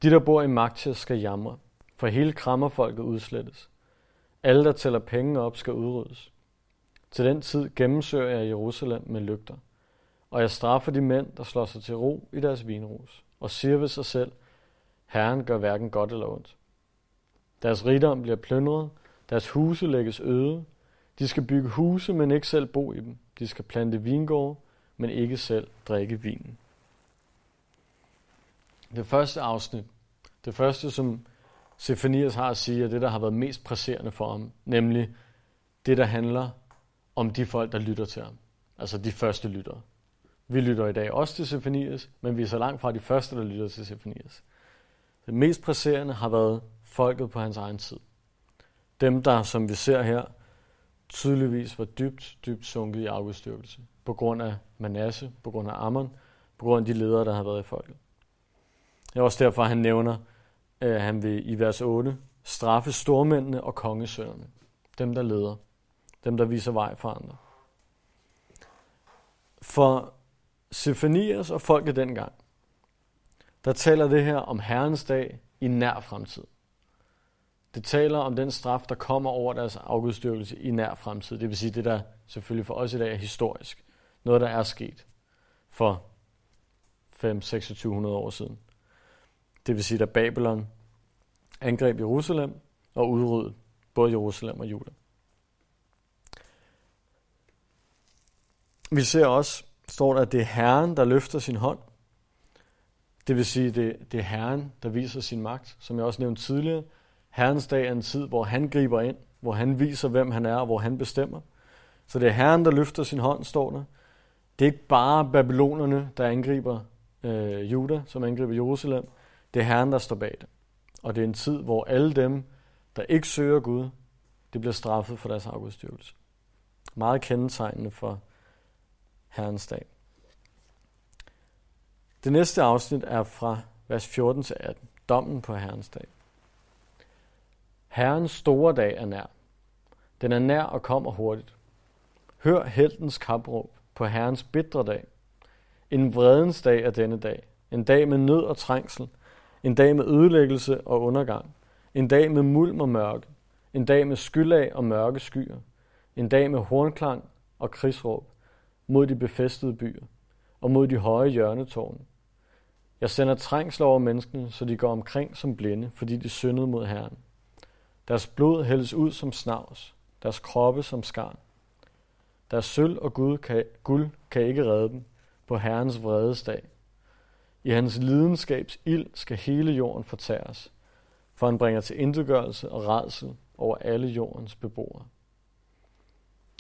De, der bor i Magtia, skal jamre, for hele krammerfolket udslettes. Alle, der tæller penge op, skal udryddes. Til den tid gennemsøger jeg Jerusalem med lygter, og jeg straffer de mænd, der slår sig til ro i deres vinrus, og siger ved sig selv, Herren gør hverken godt eller ondt. Deres rigdom bliver plyndret, deres huse lægges øde, de skal bygge huse, men ikke selv bo i dem. De skal plante vingårde, men ikke selv drikke vinen. Det første afsnit, det første, som Sefanias har at sige, er det, der har været mest presserende for ham, nemlig det, der handler om de folk, der lytter til ham. Altså de første lyttere. Vi lytter i dag også til Symfonias, men vi er så langt fra de første, der lytter til Symfonias. Det mest presserende har været folket på hans egen tid. Dem, der, som vi ser her, tydeligvis var dybt, dybt sunket i afgudstyrkelse. På grund af Manasse, på grund af Ammon, på grund af de ledere, der har været i folket. Det er også derfor, han nævner, at han vil i vers 8 straffe stormændene og kongesønnerne. Dem, der leder. Dem, der viser vej for andre. For Sefanias og folket dengang, der taler det her om Herrens dag i nær fremtid. Det taler om den straf, der kommer over deres afgudstyrkelse i nær fremtid. Det vil sige det, der selvfølgelig for os i dag er historisk. Noget, der er sket for 5-2600 år siden. Det vil sige, da Babylon angreb Jerusalem og udryddede både Jerusalem og Juda. Vi ser også, står der, at det er Herren, der løfter sin hånd. Det vil sige, det, det er Herren, der viser sin magt. Som jeg også nævnte tidligere, Herrens dag er en tid, hvor han griber ind, hvor han viser, hvem han er, og hvor han bestemmer. Så det er Herren, der løfter sin hånd, står der. Det er ikke bare babylonerne, der angriber øh, Juda, som angriber Jerusalem. Det er Herren, der står bag det. Og det er en tid, hvor alle dem, der ikke søger Gud, det bliver straffet for deres afgudstyrkelse. Meget kendetegnende for Herrens dag. Det næste afsnit er fra vers 14 til 18. Dommen på Herrens dag. Herrens store dag er nær. Den er nær og kommer hurtigt. Hør heltens kapråb på Herrens bitre dag. En vredens dag er denne dag. En dag med nød og trængsel. En dag med ødelæggelse og undergang. En dag med mulm og mørke. En dag med skyldag og mørke skyer. En dag med hornklang og krigsråb mod de befæstede byer og mod de høje hjørnetårne. Jeg sender trængsel over menneskene, så de går omkring som blinde, fordi de syndede mod Herren. Deres blod hældes ud som snavs, deres kroppe som skarn. Deres sølv og guld kan, guld kan ikke redde dem på Herrens vredesdag. I hans lidenskabs ild skal hele jorden fortæres, for han bringer til indgørelse og redsel over alle jordens beboere.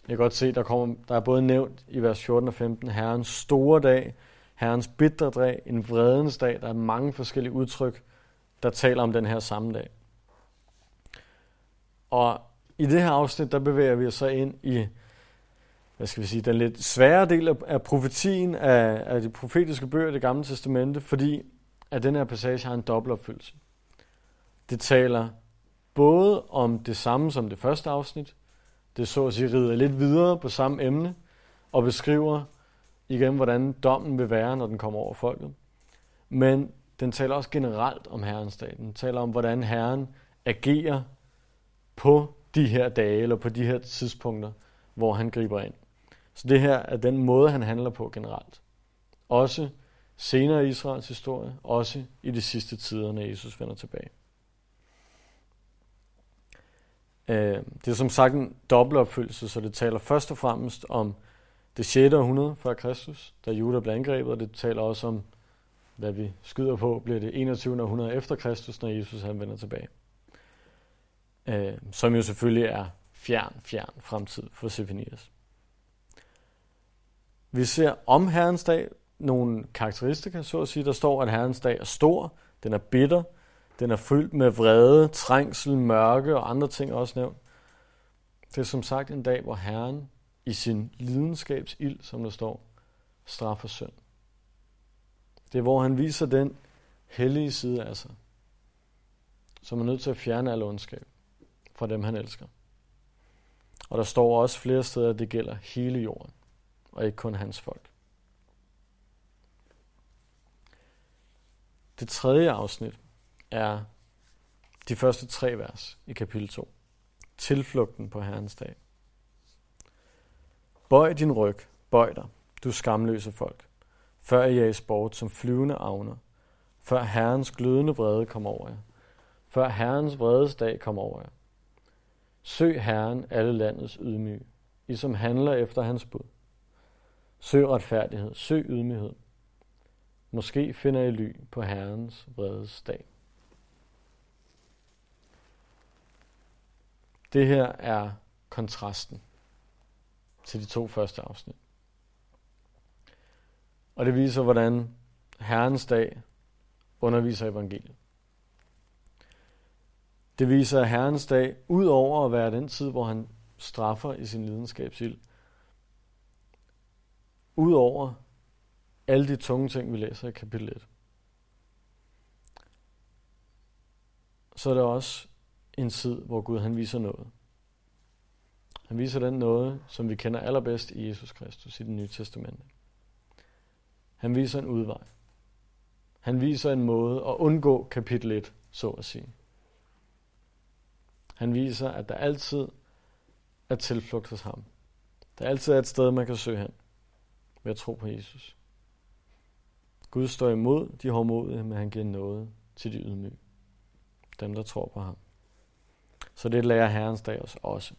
Jeg kan godt se, der, kommer, der er både nævnt i vers 14 og 15, Herrens store dag, Herrens bitre dag, en vredens dag. Der er mange forskellige udtryk, der taler om den her samme dag. Og i det her afsnit, der bevæger vi os så ind i, hvad skal vi sige, den lidt svære del af, af profetien af, af de profetiske bøger i det gamle testamente, fordi at den her passage har en dobbeltopfyldelse. Det taler både om det samme som det første afsnit, det så at sige rider lidt videre på samme emne, og beskriver igen, hvordan dommen vil være, når den kommer over folket. Men den taler også generelt om Herrens dag. Den taler om, hvordan Herren agerer på de her dage, eller på de her tidspunkter, hvor han griber ind. Så det her er den måde, han handler på generelt. Også senere i Israels historie, også i de sidste tider, når Jesus vender tilbage. Øh, det er som sagt en dobbeltopfyldelse, så det taler først og fremmest om det 6. århundrede før Kristus, da Juda blev angrebet, og det taler også om, hvad vi skyder på, bliver det 21. århundrede efter Kristus, når Jesus han vender tilbage. Øh, som jo selvfølgelig er fjern, fjern fremtid for Sefinias. Vi ser om Herrens dag nogle karakteristika, så at sige. Der står, at Herrens dag er stor, den er bitter, den er fyldt med vrede, trængsel, mørke og andre ting også nævnt. Det er som sagt en dag, hvor Herren i sin lidenskabs ild, som der står, straffer synd. Det er, hvor han viser den hellige side af sig, som er nødt til at fjerne al ondskab fra dem, han elsker. Og der står også flere steder, at det gælder hele jorden, og ikke kun hans folk. Det tredje afsnit er de første tre vers i kapitel 2. Tilflugten på Herrens dag. Bøj din ryg, bøj dig, du skamløse folk, før I jages bort som flyvende avner, før Herrens glødende vrede kommer over jer, før Herrens vredes dag kommer over jer. Søg Herren alle landets ydmyge, I som handler efter hans bud. Søg retfærdighed, søg ydmyghed. Måske finder I ly på Herrens vredes dag. Det her er kontrasten. til de to første afsnit. Og det viser, hvordan Herrens dag underviser evangeliet. Det viser, at Herrens dag, ud over at være den tid, hvor han straffer i sin lidenskabsild, ud over alle de tunge ting, vi læser i kapitel 1, så er det også en tid, hvor Gud han viser noget. Han viser den noget, som vi kender allerbedst i Jesus Kristus i det nye testamente. Han viser en udvej. Han viser en måde at undgå kapitel 1, så at sige. Han viser, at der altid er tilflugt hos ham. Der altid er et sted, man kan søge hen ved at tro på Jesus. Gud står imod de hårdmodige, men han giver noget til de ydmyge. Dem, der tror på ham. Så det lærer Herrens dag os også.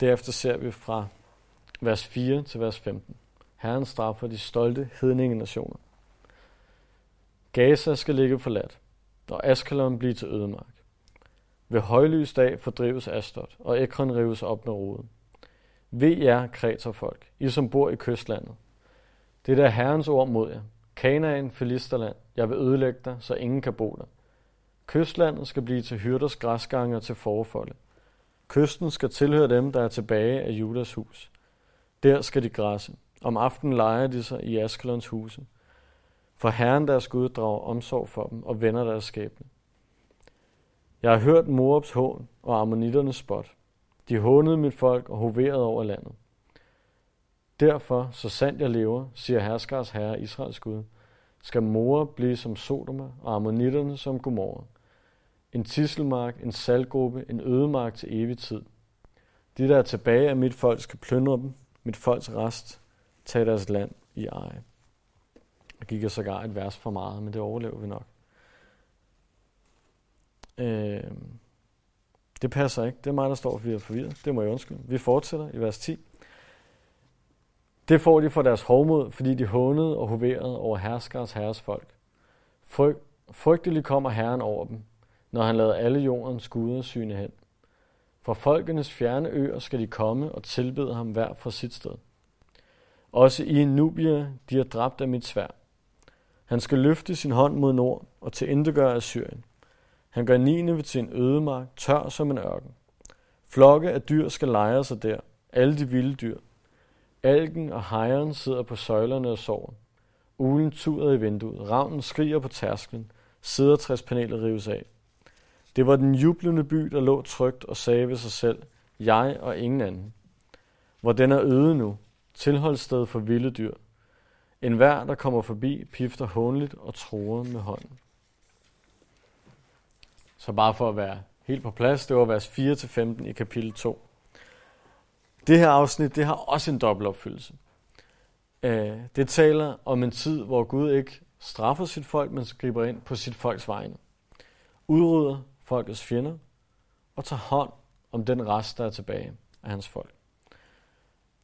Derefter ser vi fra vers 4 til vers 15. Herren straffer de stolte hedninge nationer. Gaza skal ligge forladt, og Askelon blive til ødemark. Ved højlys dag fordrives Astot, og Ekron rives op med roden. Ved jer, kreterfolk, I som bor i kystlandet. Det er Herrens ord mod jer. Kanaan, Filisterland, jeg vil ødelægge dig, så ingen kan bo der. Kystlandet skal blive til hyrders græsgange og til forfolde. Kysten skal tilhøre dem, der er tilbage af Judas hus. Der skal de græsse. Om aftenen leger de sig i Askelons huse. For Herren deres Gud drager omsorg for dem og vender deres skæbne. Jeg har hørt Moabs hån og ammonitternes spot. De hånede mit folk og hoverede over landet. Derfor, så sandt jeg lever, siger herskers herre Israels Gud, skal Moab blive som Sodoma og ammonitterne som Gomorra. En tisselmark, en salgruppe, en ødemark til evig tid. De, der er tilbage af mit folk, skal plyndre dem, mit folks rest, tage deres land i eje. Og gik jeg sågar et vers for meget, men det overlever vi nok. Øh, det passer ikke. Det er mig, der står for forvirret. Det må jeg undskylde. Vi fortsætter i vers 10. Det får de for deres hovmod, fordi de hånede og hoverede over herskers herres folk. Fryg, frygteligt kommer Herren over dem, når han lader alle jordens guder syne hen. Fra folkenes fjerne øer skal de komme og tilbede ham hver fra sit sted. Også i Nubia, de er dræbt af mit svær. Han skal løfte sin hånd mod nord og til indegøre Assyrien. Han gør Nineve til en ødemark, tør som en ørken. Flokke af dyr skal lejre sig der, alle de vilde dyr. Algen og hejren sidder på søjlerne og sover. Ulen tuder i vinduet, ravnen skriger på tærsklen, sidertræspanelet rives af. Det var den jublende by, der lå trygt og sagde ved sig selv, jeg og ingen anden. Hvor den er øde nu, tilholdssted for vilde dyr. En hver, der kommer forbi, pifter hånligt og tror med hånden. Så bare for at være helt på plads, det var vers 4-15 i kapitel 2. Det her afsnit, det har også en dobbeltopfyldelse. Øh, det taler om en tid, hvor Gud ikke straffer sit folk, men griber ind på sit folks vegne. Udrydder folkets fjender og tager hånd om den rest, der er tilbage af hans folk.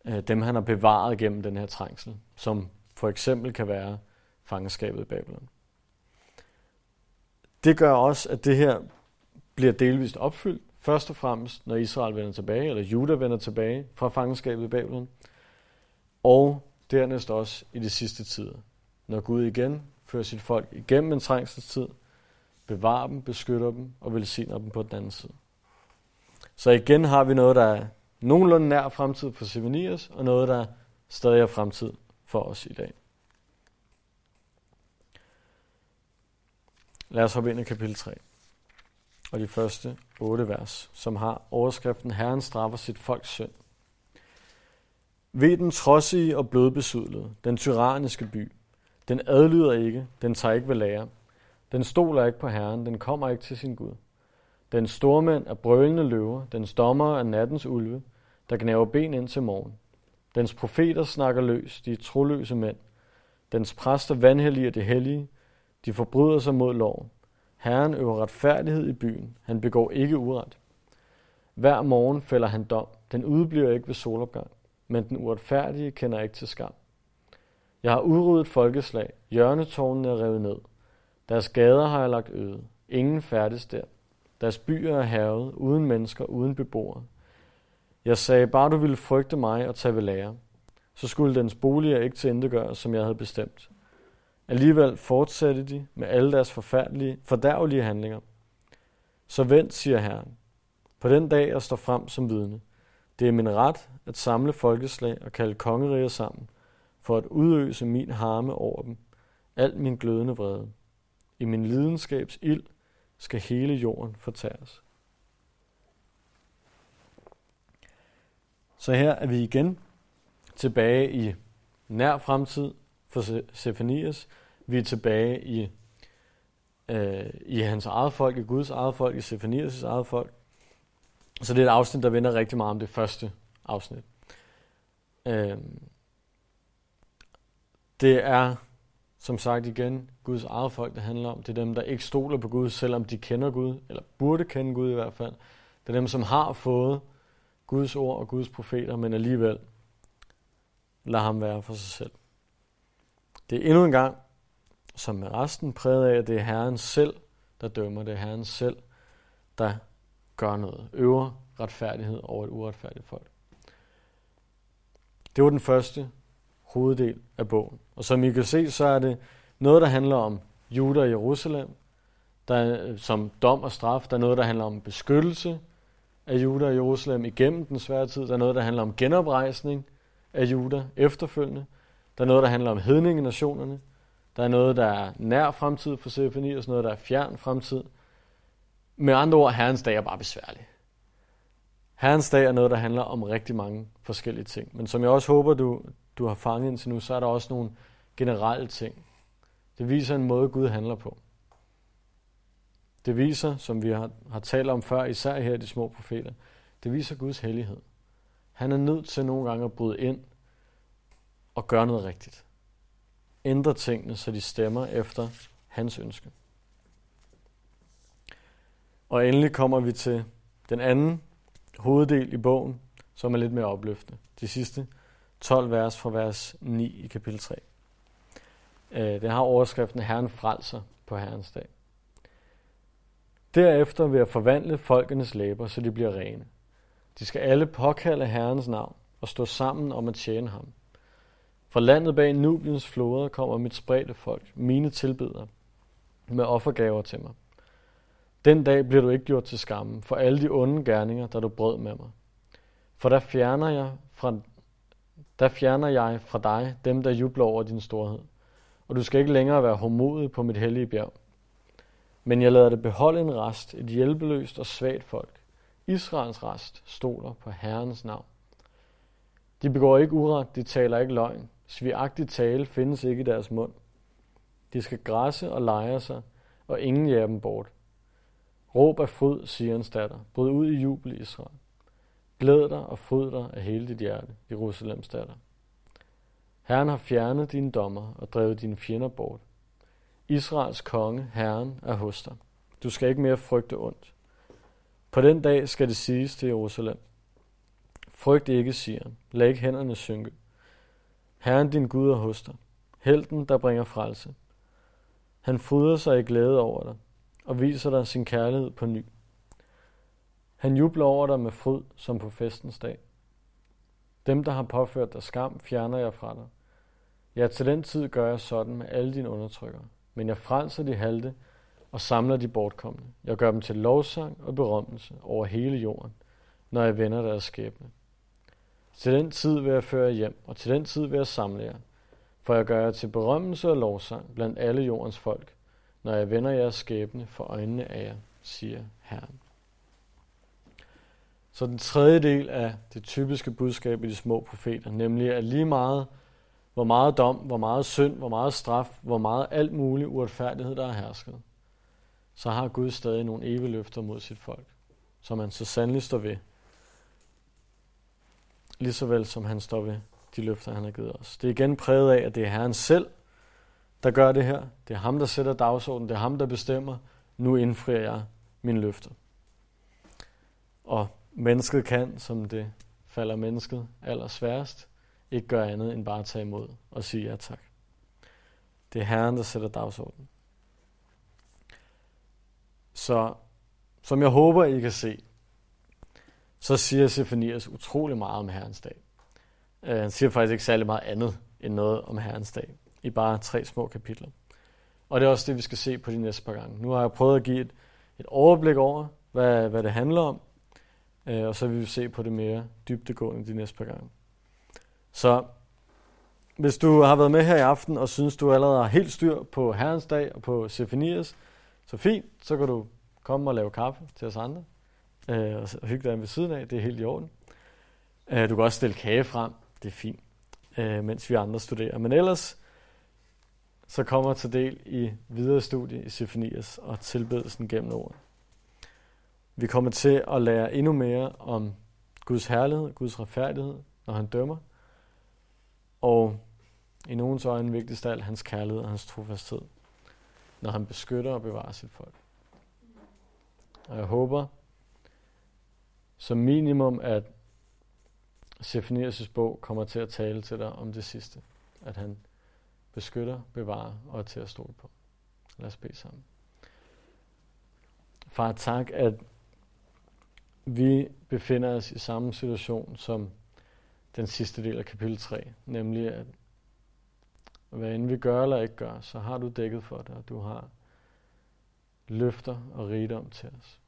Øh, dem han har bevaret gennem den her trængsel, som for eksempel kan være fangenskabet i Babylon. Det gør også, at det her bliver delvist opfyldt, først og fremmest, når Israel vender tilbage, eller Juda vender tilbage fra fangenskabet i Babylon, og dernæst også i de sidste tider, når Gud igen fører sit folk igennem en trængselstid, bevarer dem, beskytter dem og velsigner dem på den anden side. Så igen har vi noget, der er nogenlunde nær fremtid for Semenias, og noget, der stadig er fremtid for os i dag. Lad os hoppe ind i kapitel 3 og de første otte vers, som har overskriften Herren straffer sit folks synd. Ved den trodsige og blodbesudlede, den tyranniske by. Den adlyder ikke, den tager ikke ved lære. Den stoler ikke på Herren, den kommer ikke til sin Gud. Den stormænd er brølende løver, den dommer er nattens ulve, der gnaver ben ind til morgen. Dens profeter snakker løs, de er troløse mænd. Dens præster vanhelliger det hellige, de forbryder sig mod loven. Herren øver retfærdighed i byen. Han begår ikke uret. Hver morgen fælder han dom. Den udbliver ikke ved solopgang. Men den uretfærdige kender ikke til skam. Jeg har udryddet folkeslag. Hjørnetårnene er revet ned. Deres gader har jeg lagt øde. Ingen færdes der. Deres byer er havet, uden mennesker, uden beboere. Jeg sagde, bare du ville frygte mig og tage ved lære, så skulle dens boliger ikke til gøre, som jeg havde bestemt. Alligevel fortsatte de med alle deres forfærdelige, fordærvelige handlinger. Så vent, siger Herren. På den dag, jeg står frem som vidne. Det er min ret at samle folkeslag og kalde kongeriger sammen, for at udøse min harme over dem, alt min glødende vrede. I min lidenskabs ild skal hele jorden fortæres. Så her er vi igen tilbage i nær fremtid for Sefanias. Vi er tilbage i, øh, i hans eget folk, i Guds eget folk, i Sefanias' eget folk. Så det er et afsnit, der vender rigtig meget om det første afsnit. Øh, det er, som sagt igen, Guds eget folk, det handler om. Det er dem, der ikke stoler på Gud, selvom de kender Gud, eller burde kende Gud i hvert fald. Det er dem, som har fået Guds ord og Guds profeter, men alligevel lader ham være for sig selv. Det er endnu en gang, som med resten, præget af, at det er Herren selv, der dømmer. Det er Herren selv, der gør noget. Øver retfærdighed over et uretfærdigt folk. Det var den første hoveddel af bogen. Og som I kan se, så er det noget, der handler om Juda og Jerusalem, der er, som dom og straf. Der er noget, der handler om beskyttelse af Juda og Jerusalem igennem den svære tid. Der er noget, der handler om genoprejsning af Juda efterfølgende. Der er noget, der handler om hedningenationerne. Der er noget, der er nær fremtid for Sefanias, noget, der er fjern fremtid. Med andre ord, Herrens dag er bare besværlig. Herrens dag er noget, der handler om rigtig mange forskellige ting. Men som jeg også håber, du, du har fanget indtil nu, så er der også nogle generelle ting. Det viser en måde, Gud handler på. Det viser, som vi har, har talt om før, især her i de små profeter, det viser Guds hellighed. Han er nødt til nogle gange at bryde ind og gøre noget rigtigt. Ændre tingene, så de stemmer efter hans ønske. Og endelig kommer vi til den anden hoveddel i bogen, som er lidt mere opløftende. De sidste 12 vers fra vers 9 i kapitel 3. Øh, den har overskriften Herren frelser på Herrens dag. Derefter vil jeg forvandle folkenes læber, så de bliver rene. De skal alle påkalde Herrens navn og stå sammen om at tjene ham. Fra landet bag Nubiens floder kommer mit spredte folk, mine tilbedere, med offergaver til mig. Den dag bliver du ikke gjort til skamme for alle de onde gerninger, der du brød med mig. For der fjerner jeg fra, der fjerner jeg fra dig dem, der jubler over din storhed. Og du skal ikke længere være homodig på mit hellige bjerg. Men jeg lader det beholde en rest, et hjælpeløst og svagt folk. Israels rest stoler på Herrens navn. De begår ikke uret, de taler ikke løgn. Svigagtig tale findes ikke i deres mund. De skal græsse og lege sig, og ingen jager dem bort. Råb af fod, siger en datter. Bryd ud i jubel, Israel. Glæd dig og fryd dig af hele dit hjerte, Jerusalems datter. Herren har fjernet dine dommer og drevet dine fjender bort. Israels konge, Herren, er hos dig. Du skal ikke mere frygte ondt. På den dag skal det siges til Jerusalem. Frygt ikke, siger han. Lad ikke hænderne synke. Herren din Gud er hos dig. Helten, der bringer frelse. Han fryder sig i glæde over dig og viser dig sin kærlighed på ny. Han jubler over dig med fryd, som på festens dag. Dem, der har påført dig skam, fjerner jeg fra dig. Ja, til den tid gør jeg sådan med alle dine undertrykkere. Men jeg frelser de halte og samler de bortkomne. Jeg gør dem til lovsang og berømmelse over hele jorden, når jeg vender deres skæbne. Til den tid vil jeg føre jer hjem, og til den tid vil jeg samle jer. For jeg gør jer til berømmelse og lovsang blandt alle jordens folk, når jeg vender jeres skæbne for øjnene af jer, siger Herren. Så den tredje del af det typiske budskab i de små profeter, nemlig at lige meget, hvor meget dom, hvor meget synd, hvor meget straf, hvor meget alt muligt uretfærdighed, der er hersket, så har Gud stadig nogle evige løfter mod sit folk, som han så sandelig står ved. Lige så vel som han står ved de løfter, han har givet os. Det er igen præget af, at det er Herren selv, der gør det her. Det er ham, der sætter dagsordenen. Det er ham, der bestemmer. Nu indfrier jeg mine løfter. Og mennesket kan, som det falder mennesket allersværest, ikke gøre andet end bare at tage imod og sige ja tak. Det er Herren, der sætter dagsordenen. Så som jeg håber, I kan se, så siger Sefanias utrolig meget om Herrens dag. Uh, han siger faktisk ikke særlig meget andet end noget om Herrens dag, i bare tre små kapitler. Og det er også det, vi skal se på de næste par gange. Nu har jeg prøvet at give et, et overblik over, hvad, hvad det handler om, uh, og så vil vi se på det mere dybdegående de næste par gange. Så hvis du har været med her i aften og synes, du allerede har helt styr på Herrens dag og på Sefanias, så fint, så kan du komme og lave kaffe til os andre øh, og hygge dig ved siden af. Det er helt i orden. Øh, du kan også stille kage frem. Det er fint, øh, mens vi andre studerer. Men ellers, så kommer til del i videre studie i Sefanias og tilbedelsen gennem ordet. Vi kommer til at lære endnu mere om Guds herlighed, Guds retfærdighed, når han dømmer. Og i nogens øjne vigtigst af alt hans kærlighed og hans trofasthed, når han beskytter og bevarer sit folk. Og jeg håber, som minimum, at Sefanias' bog kommer til at tale til dig om det sidste. At han beskytter, bevarer og er til at stole på. Lad os bede sammen. Far, tak, at vi befinder os i samme situation som den sidste del af kapitel 3, nemlig at hvad end vi gør eller ikke gør, så har du dækket for det, og du har løfter og rigdom til os.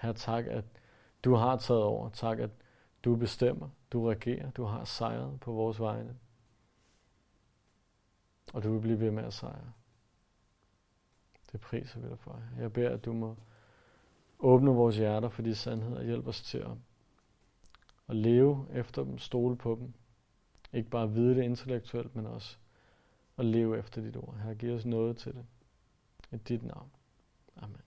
Her tak, at du har taget over. Tak, at du bestemmer, du regerer, du har sejret på vores vegne. Og du vil blive ved med at sejre. Det priser vi dig for. Jeg beder, at du må åbne vores hjerter for de sandheder og hjælpe os til at, at leve efter dem, stole på dem. Ikke bare vide det intellektuelt, men også at leve efter dit ord. Her giver os noget til det. I dit navn. Amen.